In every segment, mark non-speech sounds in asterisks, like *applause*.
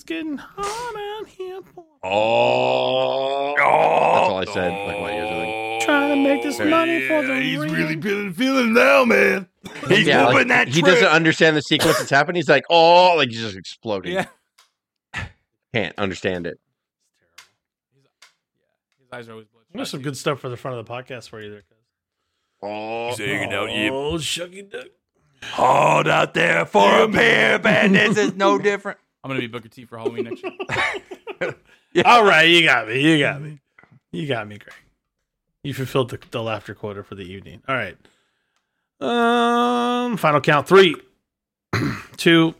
it's getting hot out here. Oh, That's all I said. Like what years ago. Trying to make this money for the he's ring. really feeling feeling now, man. He's Yeah, moving like, that. he trick. doesn't understand the sequence that's happening. He's like, oh, like he's just exploding. Yeah. Can't understand it. His eyes are always bloodshot. There's some good stuff for the front of the podcast for you there. cuz. Oh, He's hanging out, yep. Oh, shucky duck. Hard out there for a pair of *laughs* bandits is no different. I'm gonna be Booker T for Halloween next year. *laughs* All right, you got me. You got me. You got me, Greg. You fulfilled the, the laughter quota for the evening. All right. Um, final count: three, *clears throat* two.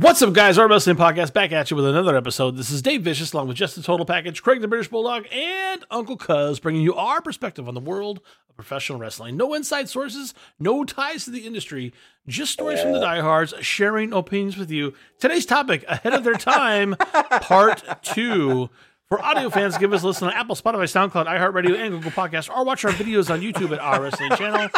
What's up, guys? Our Wrestling Podcast back at you with another episode. This is Dave Vicious, along with Just the Total Package, Craig the British Bulldog, and Uncle Cuz, bringing you our perspective on the world of professional wrestling. No inside sources, no ties to the industry, just stories from the diehards, sharing opinions with you. Today's topic, ahead of their time, part two. For audio fans, give us a listen on Apple, Spotify, SoundCloud, iHeartRadio, and Google Podcasts, or watch our videos on YouTube at our wrestling channel.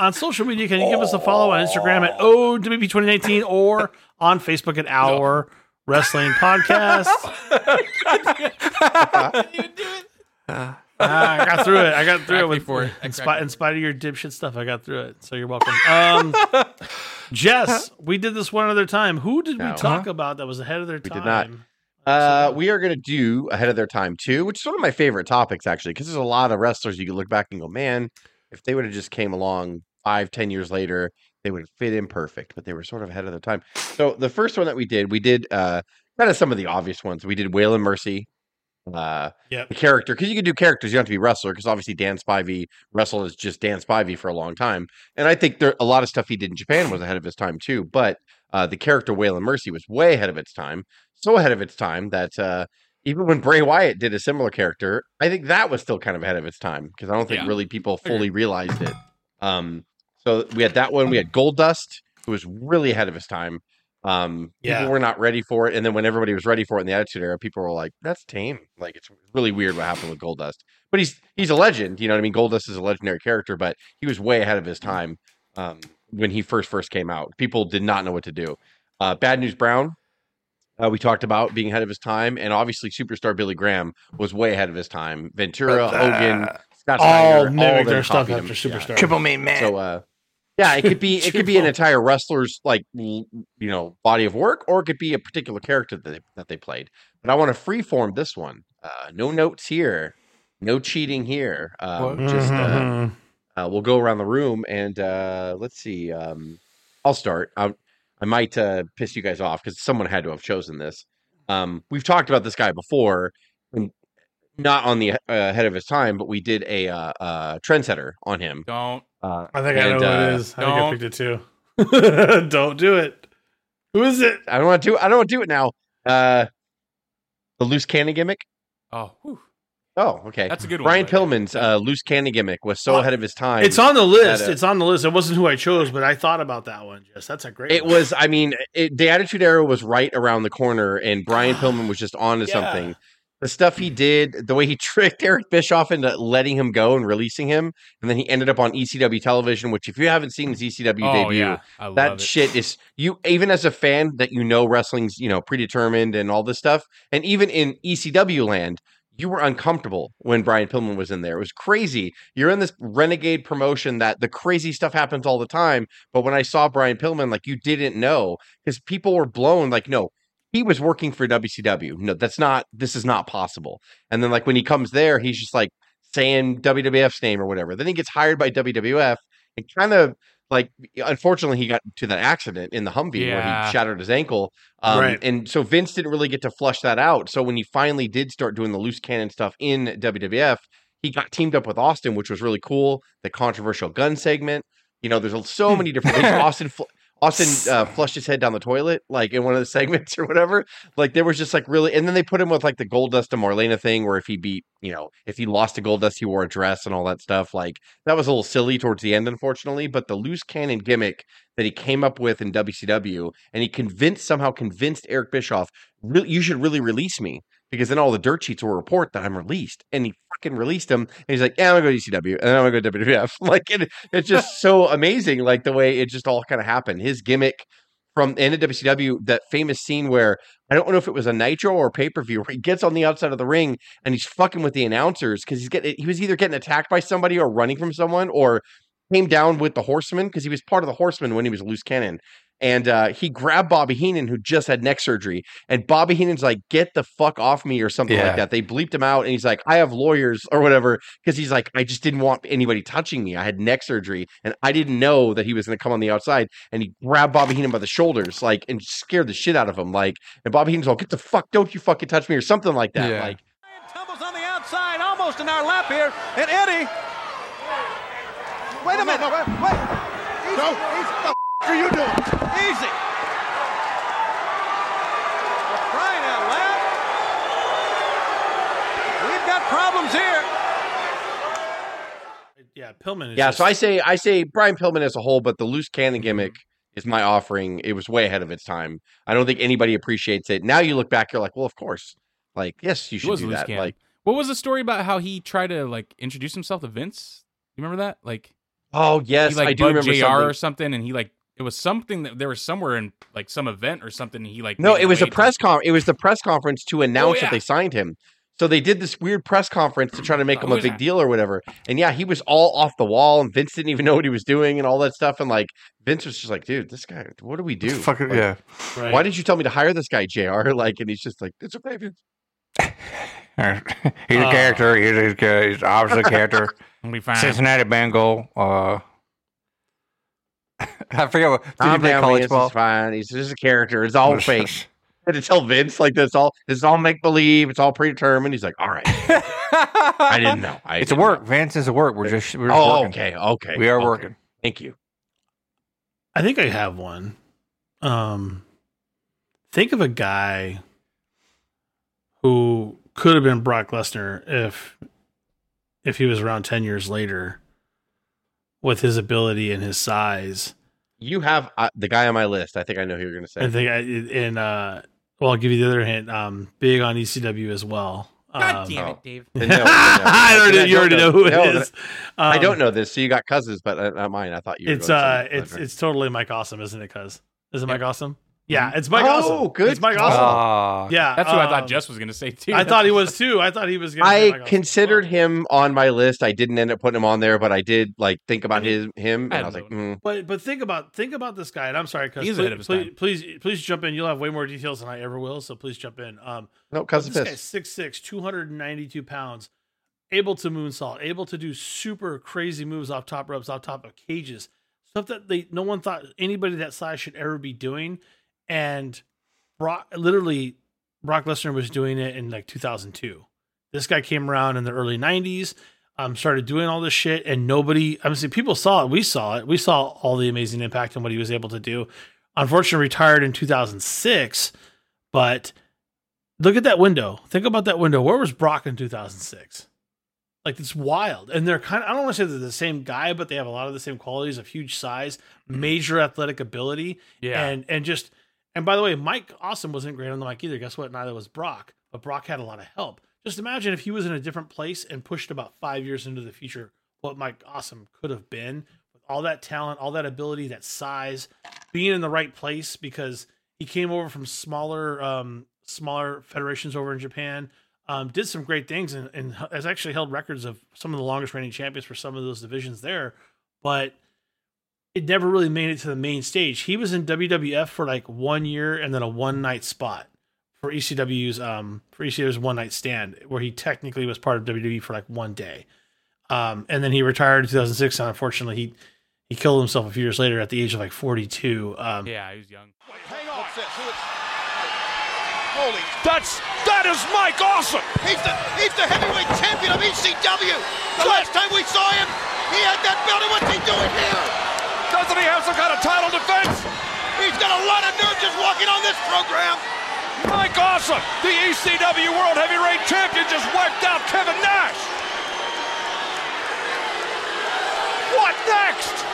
On social media, can you give us a follow on Instagram at OWP2019 or on Facebook at Our Wrestling Podcast? *laughs* Ah, I got through it. I got through Crack it me with for it. in, Crack spite, in spite of your dipshit stuff. I got through it. So you're welcome. Um, *laughs* Jess, we did this one other time. Who did we No. talk about that was ahead of their time? We time? did not. Uh, we are going to do ahead of their time too, which is one of my favorite topics actually, because there's a lot of wrestlers you can look back and go, man, if they would have just came along five, ten years later, they would fit in perfect. But they were sort of ahead of their time. So the first one that we did, we did uh, kind of some of the obvious ones. We did Waylon Mercy, uh, Yep. the character, because you can do characters, you don't have to be wrestler, because obviously Dan Spivey wrestled as just Dan Spivey for a long time, and I think there a lot of stuff he did in Japan was ahead of his time too. But uh, the character Waylon Mercy was way ahead of its time so ahead of its time that uh, even when Bray Wyatt did a similar character, I think that was still kind of ahead of its time because I don't think Yeah. really people fully realized it. Um, so we had that one. We had Gold Dust, who was really ahead of his time. Um, Yeah. people were not ready for it, and then when everybody was ready for it in the Attitude Era, people were like, "That's tame." Like it's really weird what happened with Gold Dust. But he's he's a legend. You know what I mean? Gold Dust is a legendary character, but he was way ahead of his time um, when he first first came out. People did not know what to do. Uh, Bad News Brown, uh, we talked about being ahead of his time, and obviously superstar Billy Graham was way ahead of his time. Ventura, Hogan, Scott All Steiner, mimic their stuff after Yeah. Superstar. Triple main man. So, uh, yeah, it could *laughs* be it could be an entire wrestler's like you know body of work, or it could be a particular character that they, that they played. But I want to freeform this one. Uh, no notes here, no cheating here. Um, just uh, Mhm. uh, we'll go around the room and uh, let's see. Um, I'll start. i I might uh, piss you guys off because someone had to have chosen this. Um, we've talked about this guy before, and not on the uh, ahead of his time, but we did a uh, uh, trendsetter on him. Don't. Uh, I think I know and, who uh, it is. I think I don't- picked it too. *laughs* don't do it. Who is it? I don't want to. do I don't want to do it now. Uh, the loose cannon gimmick. Oh, whew. Oh, okay. that's a good one. Brian by the way. Pillman's uh, loose cannon gimmick was so Uh, ahead of his time. It's on the list. that, uh, it's on the list. It wasn't who I chose, but I thought about that one. Yes, that's a great. It one. was. I mean, it, the Attitude Era was right around the corner, and Brian *sighs* Pillman was just on to Yeah. something. The stuff he did, the way he *laughs* tricked Eric Bischoff into letting him go and releasing him, and then he ended up on ECW television. Which, if you haven't seen his ECW Oh debut, yeah, that shit is you. Even as a fan, that you know wrestling's you know predetermined and all this stuff, and even in ECW land, you were uncomfortable when Brian Pillman was in there. It was crazy. You're in this renegade promotion that the crazy stuff happens all the time. But when I saw Brian Pillman, like you didn't know because people were blown. Like, no, he was working for WCW. No, that's not. This is not possible. And then like when he comes there, he's just like saying WWF's name or whatever. Then he gets hired by WWF and kind of like unfortunately he got to that accident in the Humvee where he shattered his ankle. Um, Right. And so Vince didn't really get to flush that out. So when he finally did start doing the loose cannon stuff in WWF, he got teamed up with Austin, which was really cool. The controversial gun segment. You know, there's so many different things. Austin, *laughs* fl- Austin uh, flushed his head down the toilet, like in one of the *laughs* segments or whatever. Like there was just like really, and then they put him with like the Goldust and Marlena thing, where if he beat, you know, if he lost to Goldust, he wore a dress and all that stuff. Like that was a little silly towards the end, unfortunately. But the loose cannon gimmick that he came up with in WCW, and he convinced somehow convinced Eric Bischoff, really, you should really release me because then all the dirt sheets will report that I'm released. And he fucking released him. And he's like, yeah, I'm gonna go to ECW and then I'm gonna go to WWF. *laughs* Like it, it's just so amazing, like the way it just all kind of happened. His gimmick from end of WCW, that famous scene where I don't know if it was a Nitro or pay per view, where he gets on the outside of the ring and he's fucking with the announcers because he's getting he was either getting attacked by somebody or running from someone or came down with the Horseman because he was part of the Horseman when he was loose cannon. And uh, he grabbed Bobby Heenan, who just had neck surgery. And Bobby Heenan's like, get the fuck off me or something Yeah. like that. They bleeped him out. And he's like, I have lawyers or whatever. Because he's like, I just didn't want anybody touching me. I had neck surgery. And I didn't know that he was going to come on the outside. And he grabbed Bobby Heenan by the shoulders, like, and scared the shit out of him. Like, and Bobby Heenan's like, get the fuck, don't you fucking touch me or something like that. Yeah. Like, tumbles on the outside, almost in our lap here. And Eddie. Wait a minute. Wait. wait. Easy. No. Easy. What are you doing? Easy. For crying out loud. We've got problems here. Yeah, Pillman. Is yeah. just- So I say, I say Brian Pillman as a whole, but the loose cannon Mm-hmm. gimmick is my offering. It was way ahead of its time. I don't think anybody appreciates it. Now you look back, you're like, well, of course. Like, yes, you should was do loose that. cannon. Like, What was the story about how he tried to like introduce himself to Vince? You remember that? Like oh yes, he like I do remember JR something. or something, and he like it was something that there was somewhere in like some event or something. He like No, it was a press con. It was the press conference to announce yeah. that they signed him. So they did this weird press conference to try to make Oh, him a big that? deal or whatever. And yeah, he was all off the wall, and Vince didn't even know what he was doing and all that stuff. And like Vince was just like, "Dude, this guy, what do we do? Fucking Like, yeah. right. Why did you tell me to hire this guy, JR? *laughs* Like, and he's just like, "It's okay, Vince." *laughs* he's a Uh, character. He's, he's, he's obviously a character. *laughs* It'll be fine. Cincinnati Bengal. Uh, *laughs* I forget what. Did he Calm play down, college ball? Fine. He's just a character. It's all *laughs* fake. I had to tell Vince like this all this is all make believe. It's all predetermined. He's like, "All right, *laughs* I didn't know. I It's a didn't work. know." Vince is a work. We're just, we're just Oh, working. okay, okay. We are okay. working. Thank you. I think I have one. Um, think of a guy who could have been Brock Lesnar if if he was around ten years later, with his ability and his size. You have uh, the guy on my list. I think I know who you're going to say. I think I in uh, well, I'll give you the other hint. Um, big on ECW as well. God Um, damn oh. it, Dave. No, no, no. I already, I you already know don't who it No, is. I Um, don't know this. So you got cousins, but uh, not mine. I thought you. Were It's going uh, it's it's totally Mike Awesome, isn't it? Cuz is it Yeah. Mike Awesome? Yeah, it's Mike Oh, Awesome. good It's Mike call. Awesome. Ah, yeah, That's what I um, thought Jess was gonna say too. I thought he was too. I thought he was. Gonna say I Mike considered Well, him on my list. I didn't end up putting him on there, but I did like think about I his him, I and I had was like, to mm, But but think about think about this guy, and I'm sorry, because He's please, ahead of his please, time. please please jump in. You'll have way more details than I ever will, so please jump in. Um, no, but cousin this Fist. guy's 6'6", 292 pounds, able to moonsault, able to do super crazy moves off top ropes, off top of cages, stuff that they no one thought anybody that size should ever be doing, and Brock literally Brock Lesnar was doing it in like 2002. This guy came around in the early 90s, um, started doing all this shit, and nobody. I'm saying people saw it. We saw it. We saw all the amazing impact and what he was able to do. Unfortunately, retired in 2006, but look at that window. Think about that window. Where was Brock in 2006? Like it's wild, and they're kind of. I don't want to say they're the same guy, but they have a lot of the same qualities of huge size, major athletic ability, Yeah. and and just and by the way, Mike Awesome wasn't great on the mic either. Guess what? Neither was Brock, but Brock had a lot of help. Just imagine if he was in a different place and pushed about five years into the future, what Mike Awesome could have been with all that talent, all that ability, that size, being in the right place because he came over from smaller, um, smaller federations over in Japan. Um, did some great things and, and has actually held records of some of the longest reigning champions for some of those divisions there, but it never really made it to the main stage. He was in WWF for like one year and then a one night spot for ECW's um for ECW's one night stand where he technically was part of WWE for like one day. Um and then he retired in 2006 and unfortunately he he killed himself a few years later at the age of like 42. Um yeah, he was young. Hang on. Holy, that's that is Mike Awesome. He's the he's the heavyweight champion of ECW. The last time we saw him, he had that belt. And what's he doing here? Doesn't he have some kind of title defense? He's got a lot of nerve just walking on this program. Mike Awesome, the ECW World Heavyweight Champion, just wiped out Kevin Nash. What next?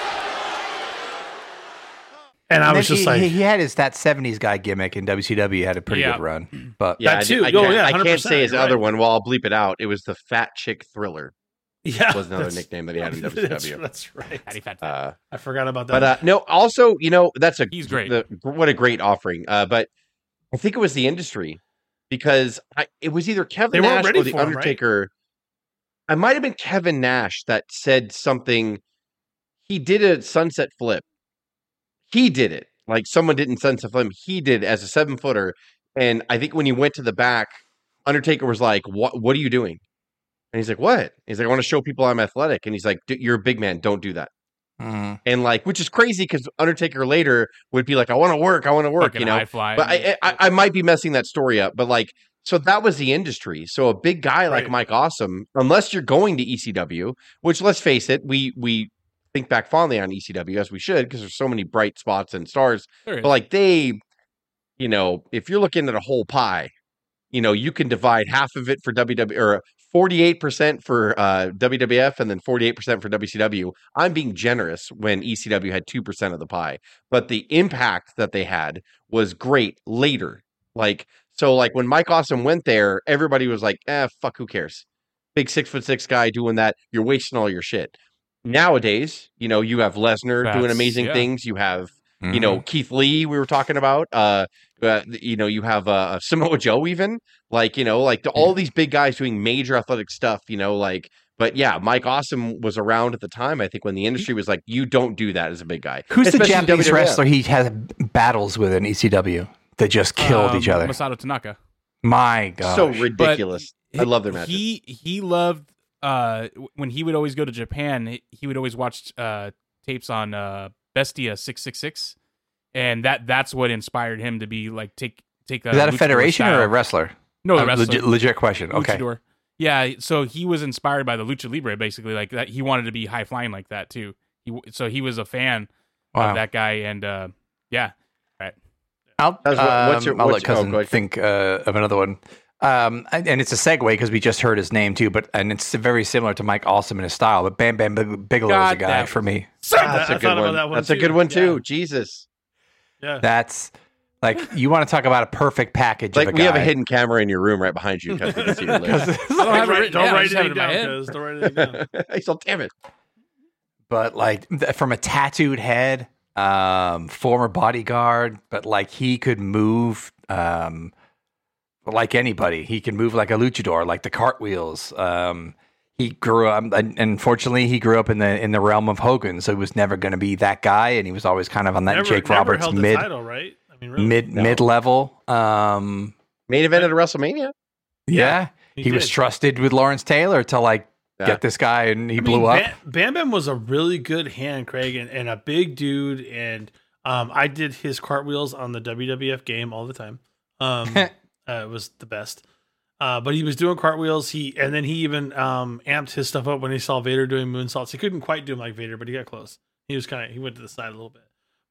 And I was just he, like, he, he had his that '70s guy gimmick in WCW. Had a pretty Yeah. good run, but Yeah, That I, too. I, Oh, I- yeah, I can't say his you're other one. Well, I'll bleep it out. It was the Fat Chick Thriller. Yeah, Was another nickname that he had in *laughs* that's, WCW. that's right. Fatty fat fat. Uh, I forgot about that. but uh, no, also, you know, that's a He's great. The, what a great offering. Uh, but I think it was the industry because I, it was either Kevin They Nash or the for him, right? Undertaker. I might have been Kevin Nash that said something. He did a sunset flip. He did it. Like someone didn't sunset flip. He did as a seven footer. And I think when he went to the back, Undertaker was like, "What? What are you doing?" And he's like, "What?" He's like, "I want to show people I'm athletic." And he's like, "D- "You're a big man. Don't do that." mm, And like, which is crazy because Undertaker later would be like, "I want to work. I want to work." Fucking You know, fly. but I, I I might be messing that story up, but like so that was the industry. So a big guy like Right. Mike Awesome, unless you're going to ECW, which let's face it, we we think back fondly on ECW as we should because there's so many bright spots and stars. But like they, you know, if you're looking at a whole pie, you know, you can divide half of it for WWE or 48% for uh, WWF and then 48% for WCW. I'm being generous when ECW had 2% of the pie, but the impact that they had was great later. Like, so like when Mike Awesome went there, everybody was like, eh, fuck, who cares? Big six foot six guy doing that. You're wasting all your shit. Nowadays, you know, you have Lesnar doing amazing yeah. things. You have you mhm. know Keith Lee we were talking about uh, uh you know you have uh Samoa Joe even like you know like the, all these big guys doing major athletic stuff you know like but yeah Mike Awesome was around at the time I think when the industry was like you don't do that as a big guy Who's the Especially in Japanese WWF. wrestler he had battles with in ECW that just killed each Um, other? Masato Tanaka. My God, so ridiculous I love their matches He he loved uh when he would always go to Japan. he- He would always watch uh tapes on uh Bestia six six six, and that that's what inspired him to be like take take. is that a luchador federation or a wrestler? No, a wrestler. legit, legit question. Okay, Luchador. Yeah, so he was inspired by the lucha libre, basically. Like that, he wanted to be high flying like that too. He so he was a fan wow. of that guy, and uh, yeah, I'll, How's what- what's your- um, I'll what's- let oh, cousin go ahead. think uh, of another one. Um, and and it's a segue because we just heard his name too, but and it's very similar to Mike Awesome in his style. But Bam Bam Big- Bigelow is a guy that- for me. Said Ah, that's a good one that one that's a good one too Yeah. Jesus Yeah. That's like you want to talk about a perfect package. like of a we have a hidden camera in your room right behind you because we can see your *laughs* lips. Don't Don't have it write, don't write just anything it in my down, *laughs* Don't write anything down. He's all damn it but like th- from a tattooed head, um, former bodyguard, but like he could move, um, like anybody. He can move like a luchador, like the cartwheels. Um, he grew up, and unfortunately, he grew up in the in the realm of Hogan, so he was never going to be that guy, and he was always kind of on that Never, Jake never Roberts held mid title, right? I mean, really. mid No. mid level. Um, main event at a WrestleMania yeah, he, was trusted with Lawrence Taylor to like Yeah. get this guy, and he I blew mean, up. Bam, Bam Bam was a really good hand, Craig, and, and a big dude. And um, I did his cartwheels on the WWF game all the time. Um, *laughs* uh, it was the best. Uh, but he was doing cartwheels. He and then he even um, amped his stuff up when he saw Vader doing moonsaults. He couldn't quite do them like Vader, but he got close. He was kind of he went to the side a little bit,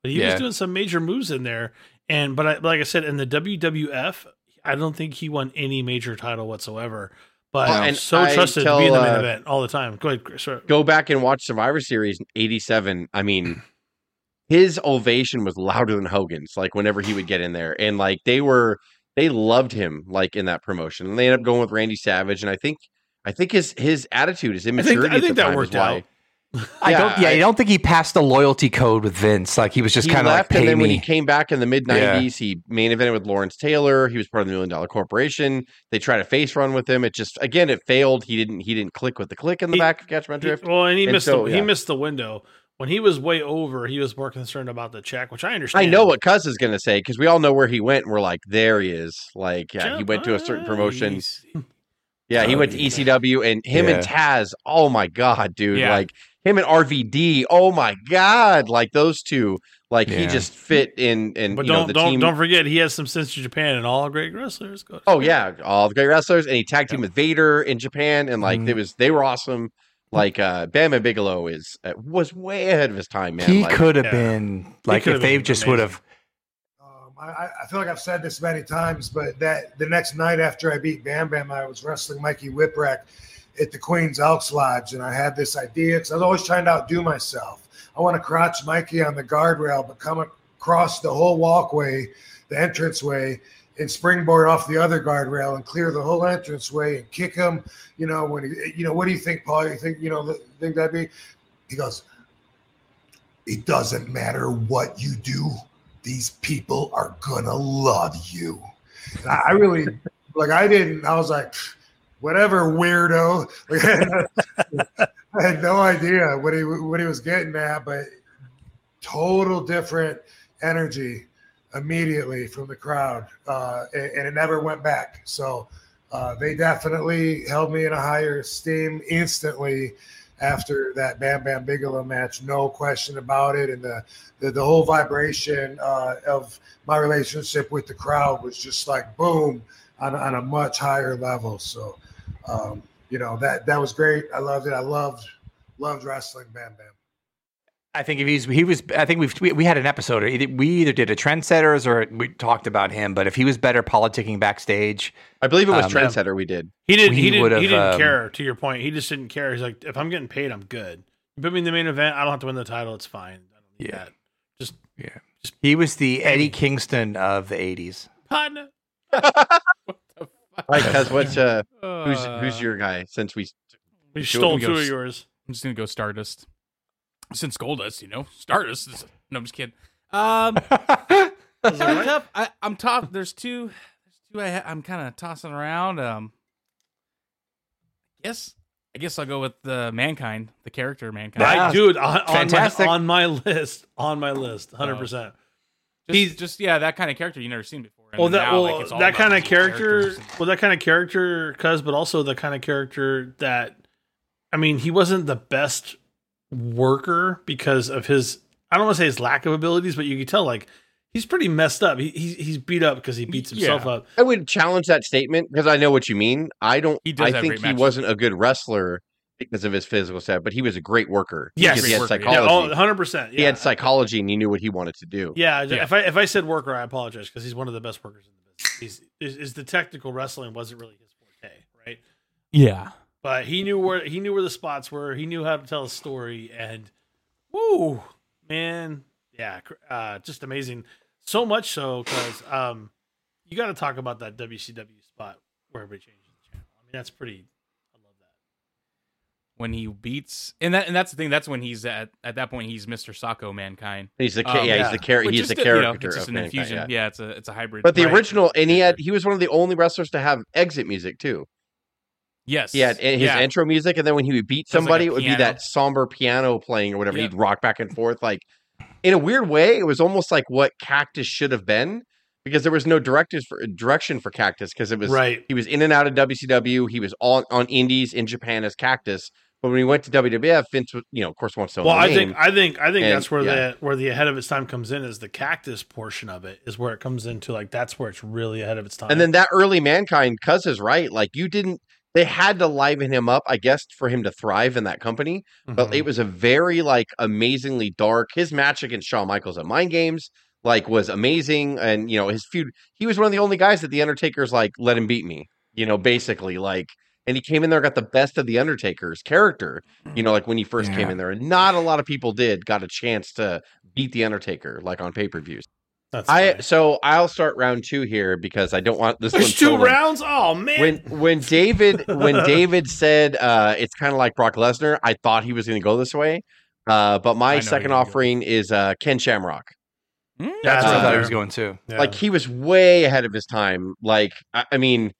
but he Yeah. was doing some major moves in there. And but I, like I said, in the WWF, I don't think he won any major title whatsoever. But Well, and so I trusted tell, to be in the main uh, event all the time. Go ahead, Chris. Sorry. go back and watch Survivor Series '87. I mean, his ovation was louder than Hogan's. Like whenever he would get in there, and like they were, they loved him like in that promotion. And they ended up going with Randy Savage, and I think, I think his his attitude, his I think, immaturity. I at think the that time worked out. *laughs* I don't. Yeah, I- I don't think he passed the loyalty code with Vince. Like he was just kind of like left, pay and then when he came back in the mid '90s, he main evented with Lawrence Taylor. He was part of the Million Dollar Corporation. They tried a face run with him. It just again, it failed. He didn't. He didn't click with the click in the He- back of Catch My He- Drift. well, and he And missed so, the, yeah. he missed the window when he was way over. He was more concerned about the check, which I understand. I know what Cuz is going to say because we all know where he went. And we're like, there he is. Like, yeah, he went to a certain promotion. He's- *laughs* Yeah, he Oh, went to yeah. ECW, and him and Taz. Oh my god, dude! Yeah. Like him and RVD. Oh my god, like those two. Like he just fit in, and But you don't the don't team. don't forget he has some sense to Japan and all great wrestlers. Go. Oh yeah, all the great wrestlers, and he tagged team with Vader in Japan, and like Mhm. it was they were awesome. Like uh Bam Bam Bigelow is uh, was way ahead of his time, man. he Like, could have yeah. been like if they just would have. Um, I, I- I feel like I've said this many times, but that the next night after I beat Bam Bam, I was wrestling Mikey Whipwreck at the Queen's Elks Lodge, and I had this idea because I was always trying to outdo myself. I want to crotch Mikey on the guardrail, but come across the whole walkway, the entranceway, and springboard off the other guardrail and clear the whole entranceway and kick him. You know, when he, you know, what do you think, Paul? You think, you know, think that'd be? He goes, it doesn't matter what you do these people are gonna love you. And I I really *laughs* like. I didn't. I was like, whatever, weirdo. *laughs* I had no idea what he what he was getting at, but total different energy immediately from the crowd, uh, and, and it never went back. So uh, they definitely held me in a higher esteem instantly after that Bam Bam Bigelow match, no question about it. And the the, the whole vibration uh, of my relationship with the crowd was just like boom on, on a much higher level. So, um, you know that that was great. I loved it. I loved loved wrestling Bam Bam. I think if he's he was. I think we've we, we had an episode. Or either, we either did a trendsetters or we talked about him. But if he was better politicking backstage, I believe it was Um, Trendsetter we did. He didn't. He didn't. He didn't um, care. To your point, he just didn't care. He's like, if I'm getting paid, I'm good. You put me in the main event. I don't have to win the title. It's fine. I don't need Yeah. that. Just yeah. he was the Eddie Kingston of the '80s. partner. *laughs* Right, because what's uh who's Uh, who's your guy? Since we We stole two of yours. I'm just gonna go Stardust. Since Goldust, you know, Stardust. Is, no, I'm just kidding. Um, *laughs* I'm right? tough. I, I'm tough. There's two. There's two. I, I'm kind of tossing around. Um, guess. I guess I'll go with the mankind, the character mankind. Yeah. Dude, on, on, my, on my list, on my list, hundred percent. He's- just yeah, that kind of character you never seen before. And Well, that now, well, like, it's all that kind of character, and- well, that kind of character, cuz, but also the kind of character that, I mean, he wasn't the best worker because of his. I don't want to say his lack of abilities, but you can tell like he's pretty messed up. He, he's he's beat up because he beats himself Yeah. up. I would challenge that statement because I know what you mean. I don't. He does I think he wasn't a good wrestler because of his physical set, but he was a great worker. Yes. because he had Great worker, Yeah, psychology. oh, 100 percent. He had psychology, and he knew what he wanted to do. Yeah, Yeah. if I if I said worker, I apologize because he's one of the best workers in the business. He's is, is the technical wrestling wasn't really his forte, right? Yeah. But he knew where he knew where the spots were. He knew how to tell a story, and woo, man, yeah, uh, just amazing. So much so because um, you got to talk about that WCW spot where everybody changes the channel. I mean, that's pretty. I love that. When he beats, and that, and that's the thing. That's when he's at at that point. He's Mr. Socko mankind. He's the ca- Um, yeah, yeah. he's the character. He's the still, you know, character it's just of an Mankind, infusion. yeah. Yeah. it's a it's a hybrid. But the Right. original, and he had he was one of the only wrestlers to have exit music too. Yes, He had his yeah. intro music, and then when he would beat was like somebody, it would be that somber piano playing or whatever. Yep. He'd rock back and forth, like in a weird way. It was almost like what Cactus should have been because there was no directives for direction for Cactus because it was Right. he was in and out of WCW. He was on on Indies in Japan as Cactus, but when he went to WWF, Vince, you know, of course, wants to Well, I name. think I think I think And, that's where yeah. the where the ahead of its time comes in is the cactus portion of it is where it comes into like that's where it's really ahead of its time. And then that early mankind, Cuz is right. Like you didn't, they had to liven him up, I guess, for him to thrive in that company. But Mhm. it was a very like amazingly dark. His match against Shawn Michaels at Mind Games like was amazing, and you know his feud. He was one of the only guys that the Undertaker's like let him beat me. You know, basically like. And he came in there, got the best of the Undertaker's character. You know, like when he first came in there, and not a lot of people did got a chance to beat the Undertaker, like on pay per views. That's I fine. so I'll start round two here because I don't want this. there's one two stolen rounds. Oh man, when when David when *laughs* David said uh, it's kind of like Brock Lesnar, I thought he was going to go this way. Uh, but my second he would go offering is uh, Ken Shamrock. Mm, That's That's what I thought he was going to. Yeah. Like he was way ahead of his time. Like I, I mean,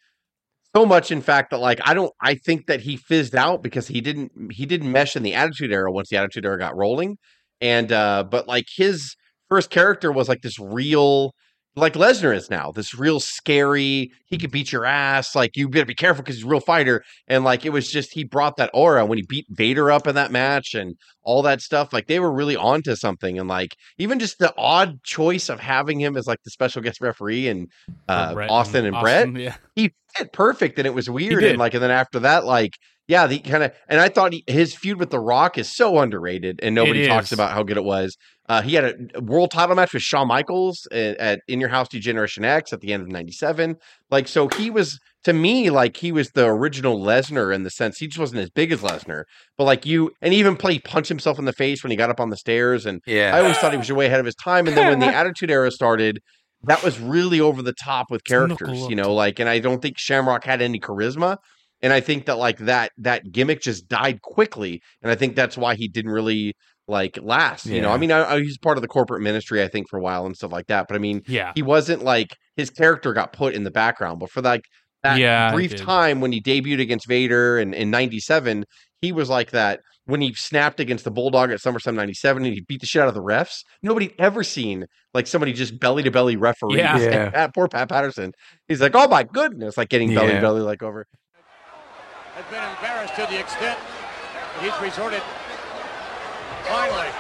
so much in fact that like I don't. I think that he fizzed out because he didn't he didn't mesh in the Attitude Era once the Attitude Era got rolling. And uh, but like his first character was like this real like Lesnar is now, this real scary, he could beat your ass. Like you better be careful because he's a real fighter. And like it was just he brought that aura when he beat Vader up in that match and all that stuff. Like they were really onto something. And like even just the odd choice of having him as like the special guest referee and uh, Bret Austin and Bret, Yeah. he fit perfect and it was weird. And like and then after that, like yeah, the kind of, and I thought he, his feud with The Rock is so underrated, and nobody talks about how good it was. Uh, he had a, world title match with Shawn Michaels at, at In Your House D-Generation X at the end of '97. Like, so he was to me like he was the original Lesnar in the sense he just wasn't as big as Lesnar, but like you, and even played punch himself in the face when he got up on the stairs, and Yeah. I always thought he was way ahead of his time. And then when the *laughs* Attitude Era started, that was really over the top with characters, you know, like, and I don't think Shamrock had any charisma. And I think that like that that gimmick just died quickly, and I think that's why he didn't really like last. You know, I mean, I, I, he's part of the corporate ministry, I think, for a while and stuff like that. But I mean, Yeah. he wasn't like his character got put in the background, but for like that Yeah, brief time when he debuted against Vader and in '97, he was like that. When he snapped against the Bulldog at SummerSlam '97 and he beat the shit out of the refs, nobody ever seen like somebody just belly to belly referee. Yeah. Yeah. Pat, poor Pat Patterson. He's like, oh my goodness, like getting belly to belly like over. Has been embarrassed to the extent he's resorted finally.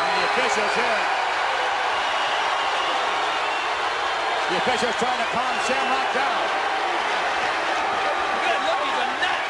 And the officials here. The officials trying to calm Shamrock down. Good look, he's a nut.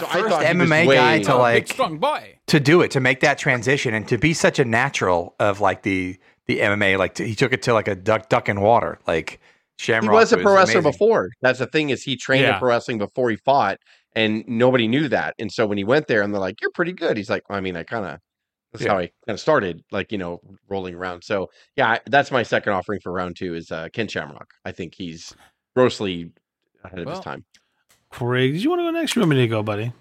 So first he was MMA way- guy to like big strong boy. to do it to make that transition and to be such a natural of like the the MMA like to, he took it to like a duck duck in water like he Shamrock was a pro wrestler amazing. before. That's the thing is he trained in pro wrestling before he fought, and nobody knew that. And so when he went there, and they're like, "You're pretty good," he's like, "I mean, I kind of." That's Yeah. how I kind of started, like you know, rolling around. So yeah, that's my second offering for round two is uh, Ken Shamrock. I think he's grossly ahead of his time. Craig, did you want to go next? You want me to go, buddy?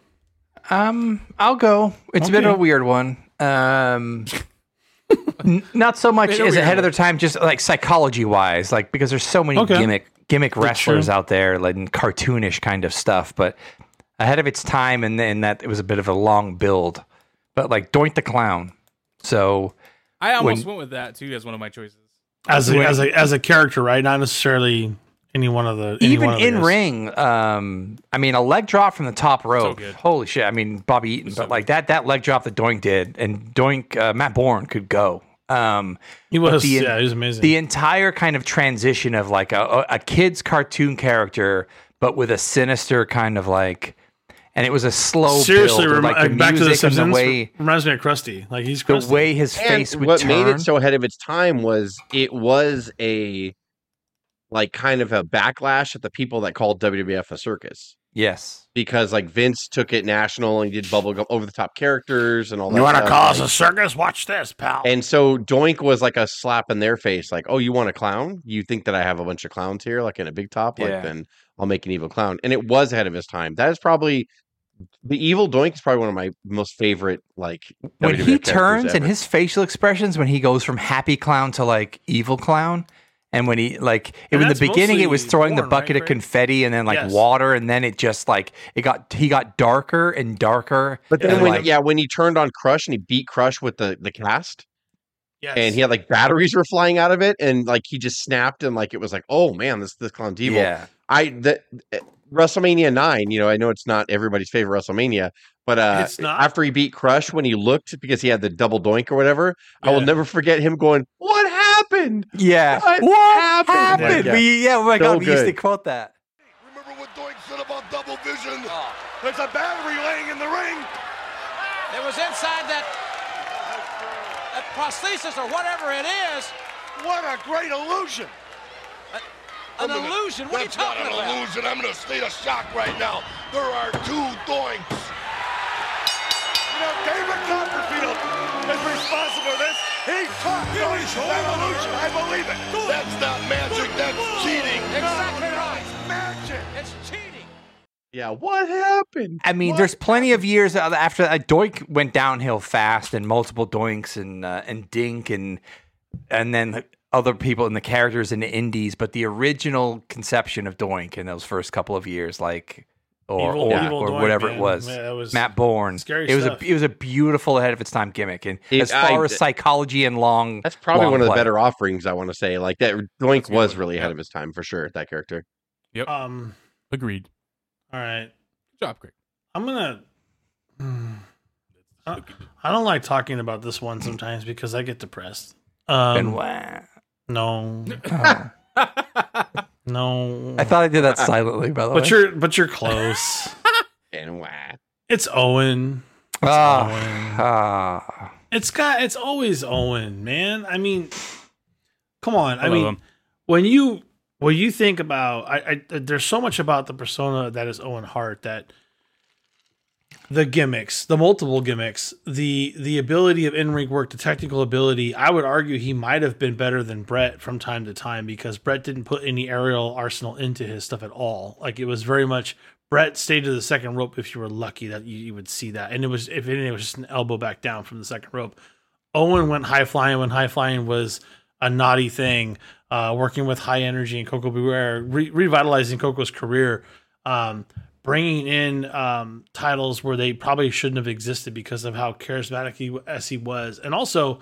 Um, I'll go. It's a bit of a weird one. Um, *laughs* n- not so much Bit as weird ahead of their time, just like psychology wise, like because there's so many Okay. gimmick gimmick wrestlers out there, like and cartoonish kind of stuff, but ahead of its time, and then that it was a bit of a long build. But like Doink the Clown, so I almost When- went with that too as one of my choices. As a, as a as a character, right? Not necessarily any one of the any even one of in guys. ring, um, I mean, a leg drop from the top rope. good. Holy shit! I mean, Bobby Eaton, but like that that leg drop that Doink did, and Doink uh, Matt Bourne could go. Um, He was the- yeah, he was amazing. the entire kind of transition of like a, a a kid's cartoon character, but with a sinister kind of like, and it was a slow Seriously, build. with, remi- like the back to the music and Simpsons. the way reminds me of Krusty. Like he's the way his face and would what turn. made it so ahead of its time was it was a like kind of a backlash at the people that called WWF a circus yes, because like Vince took it national and did bubblegum over the top characters and all that. you want to stuff, call us a circus? Watch this, pal. And so Doink was like a slap in their face, like, "Oh, you want a clown? You think that I have a bunch of clowns here, like in a big top? Like, Yeah. then I'll make an evil clown." And it was ahead of his time. That is probably the evil Doink is probably one of my most favorite. Like when WWF he characters turns and his facial expressions when he goes from happy clown to like evil clown and when he like And in the beginning it was mostly throwing the bucket right, of confetti and then like Yes. water and then it just like it got he got darker and darker But then and, when like, yeah, when he turned on Crush and he beat Crush with the the cast, yes. and he had like batteries were flying out of it, and like he just snapped and like it was like, oh man, this this clown's evil. yeah I the uh, WrestleMania nine, you know, I know it's not everybody's favorite WrestleMania, but uh It's not? after he beat Crush when he looked because he had the double doink or whatever, I will never forget him going, What happened? yeah What what happened? happened, Yeah. We, yeah oh my So god we used to good. quote that Remember what Doink said about double vision? Oh. There's a battery laying in the ring. It was inside that, that prosthesis or whatever it is. What a great illusion. An I'm gonna- illusion. What are you That's not an about? illusion. I'm in a state of shock right now. There are two Doinks. You know, David Copperfield is responsible for this. He taught Doink that illusion. I believe it. That's not magic. That's cheating. Exactly right. It's magic. It's cheating. Yeah, what happened? I mean, What there's plenty of years after that. Doink went downhill fast, and multiple Doinks and uh, and Dink and and then other people in the characters in the indies. But the original conception of Doink in those first couple of years, like or Evil- or, evil or Doink, whatever man. it was, Yeah, that was Matt Bourne. scary it was stuff. a it was a beautiful ahead of its time gimmick, and It- as far I- as psychology and long, That's probably long one of the better offerings, I want to say. Like that Doink was really ahead Yep. of his time for sure, that character. Yep. Um. Agreed. All right. Good job, Craig. I'm gonna. *sighs* I, I don't like talking about this one sometimes because I get depressed. Um, Benoit. no, *laughs* Oh. *laughs* no. I thought I did that silently, by the but way. But you're but you're close. *laughs* And wow. it's Owen. It's Ah, Owen. ah. It's got. It's always Owen, man. I mean, come on. I, I mean, him. when you when you think about, I, I there's so much about the persona that is Owen Hart that the gimmicks, the multiple gimmicks, the the ability of in ring work, the technical ability. I would argue he might have been better than Bret from time to time because Bret didn't put any aerial arsenal into his stuff at all. Like it was very much Bret stayed to the second rope if you were lucky that you, you would see that, and it was if anything, it was just an elbow back down from the second rope. Owen went high flying when high flying was a naughty thing. Uh, working with high energy and Koko B. Ware, re- revitalizing Koko's career, um, bringing in um, titles where they probably shouldn't have existed because of how charismatic he as he was, and also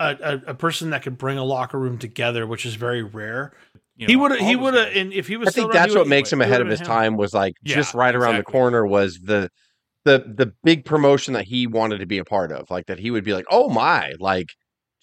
a, a, a person that could bring a locker room together, which is very rare. You he would He would have. And if he was, I still think that's what would- makes him ahead of his him. time was like just right around the corner was the the the big promotion that he wanted to be a part of. Like that he would be like, "Oh my!" Like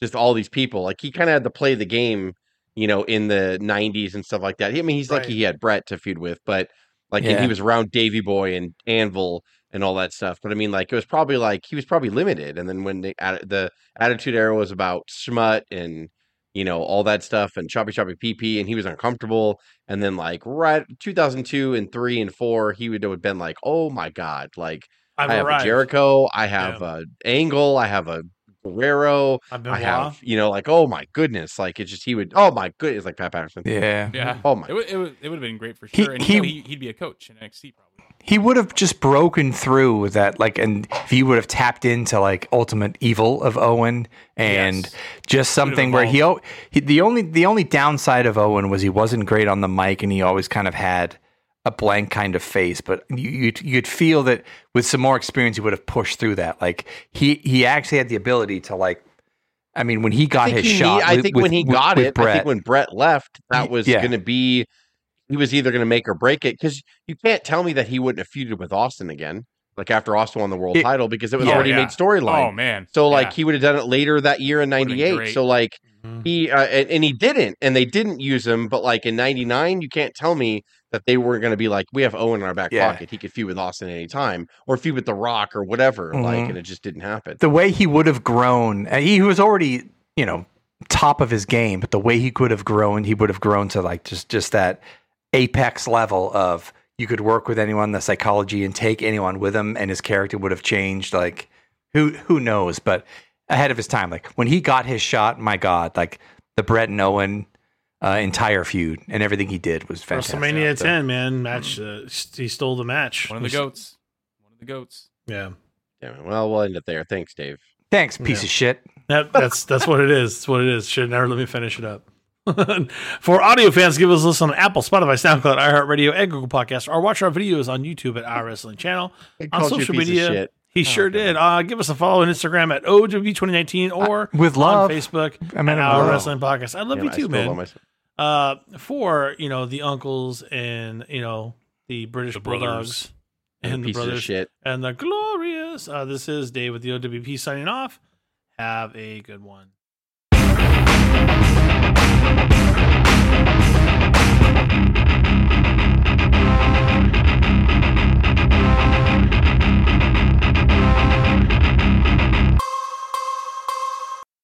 just all these people. Like he kind of had to play the game, you know, in the 90s and stuff like that. I mean, he's lucky Right. he had Bret to feud with, but like Yeah. he was around Davy Boy and Anvil and all that stuff. But I mean, like it was probably like he was probably limited. And then when the the Attitude Era was about smut and you know all that stuff and choppy choppy PP, and he was uncomfortable. And then like right 2002 and three and four, he would have been like, oh my god, like I've I have a Jericho, I have a Angle, I have a Guerrero, I've been I have you know like oh my goodness, like it's just he would oh my goodness, like Pat Patterson. Yeah. Yeah. Oh my It would, it would, it would have been great for He- sure. and he- you know, he, he'd be a coach in NXT probably. He would have just broken through with that, like, and he would have tapped into like ultimate evil of Owen and Yes. just something where he, he, the only the only downside of Owen was he wasn't great on the mic and he always kind of had a blank kind of face. But you, you'd you'd feel that with some more experience, he would have pushed through that. Like he he actually had the ability to like. I mean, when he got his he shot, need- I with- think with- when he with- got with it, I think when Bret left, that was yeah. going to be he was either going to make or break it because you can't tell me that he wouldn't have feuded with Austin again, like after Austin won the world It- title because it was Yeah. already Yeah. made storyline. Oh man. So like Yeah. he would have done it later that year in '98. So like Mhm. he uh, and, and he didn't, and they didn't use him. But like in '99, you can't tell me that they weren't going to be like, we have Owen in our back Yeah. pocket. He could feud with Austin at any time, or feud with The Rock or whatever. Like, Mhm. and it just didn't happen. the way he would have grown, he was already, you know, top of his game, but the way he could have grown, he would have grown to like just just that apex level of you could work with anyone, the psychology, and take anyone with him, and his character would have changed. Like who who knows? But ahead of his time, like when he got his shot, my God, like the Bret and Owen uh, entire feud and everything he did was fantastic. WrestleMania So- 10, man, match. Uh, he stole the match. one of the goats. One of the goats. Yeah, Yeah, well, we'll end it there. Thanks, Dave. Thanks, piece Yeah. of shit. that, that's that's what it is. That's what it is. Should never let me finish it up. *laughs* For audio fans, give us a listen on Apple, Spotify, SoundCloud, iHeartRadio, and Google Podcast, or watch our videos on YouTube at our Wrestling Channel. He On called you a social media, shit. he sure did. Uh, give us a follow on Instagram at OWP2019 or with love. on Facebook I mean, at Our. Wrestling Podcast. I love Yeah, you I too, still man. Uh, for you know the uncles and you know the British The brothers. Bulldogs And and the brothers shit. and the glorious. Uh, this is Dave with the OWP signing off. Have a good one.